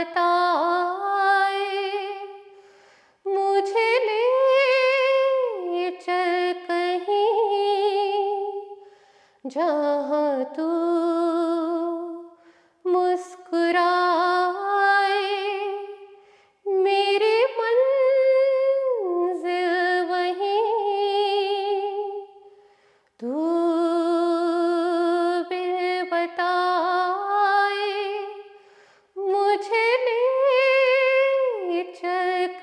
सताए मुझे ले चल कहीं जहाँ तू मुस्कुराए। मेरे मन वहीं तू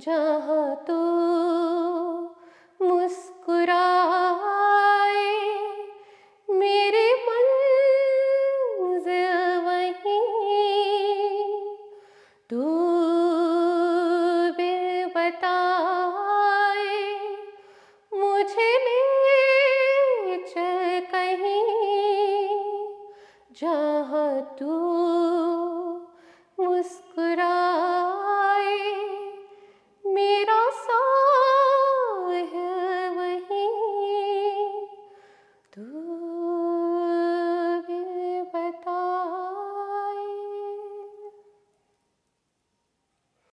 जहाँ तो मुस्कुराए मेरे मन वहीं डूबे बताए मुझे नीच कहीं जहाँ तू मुस्कुरा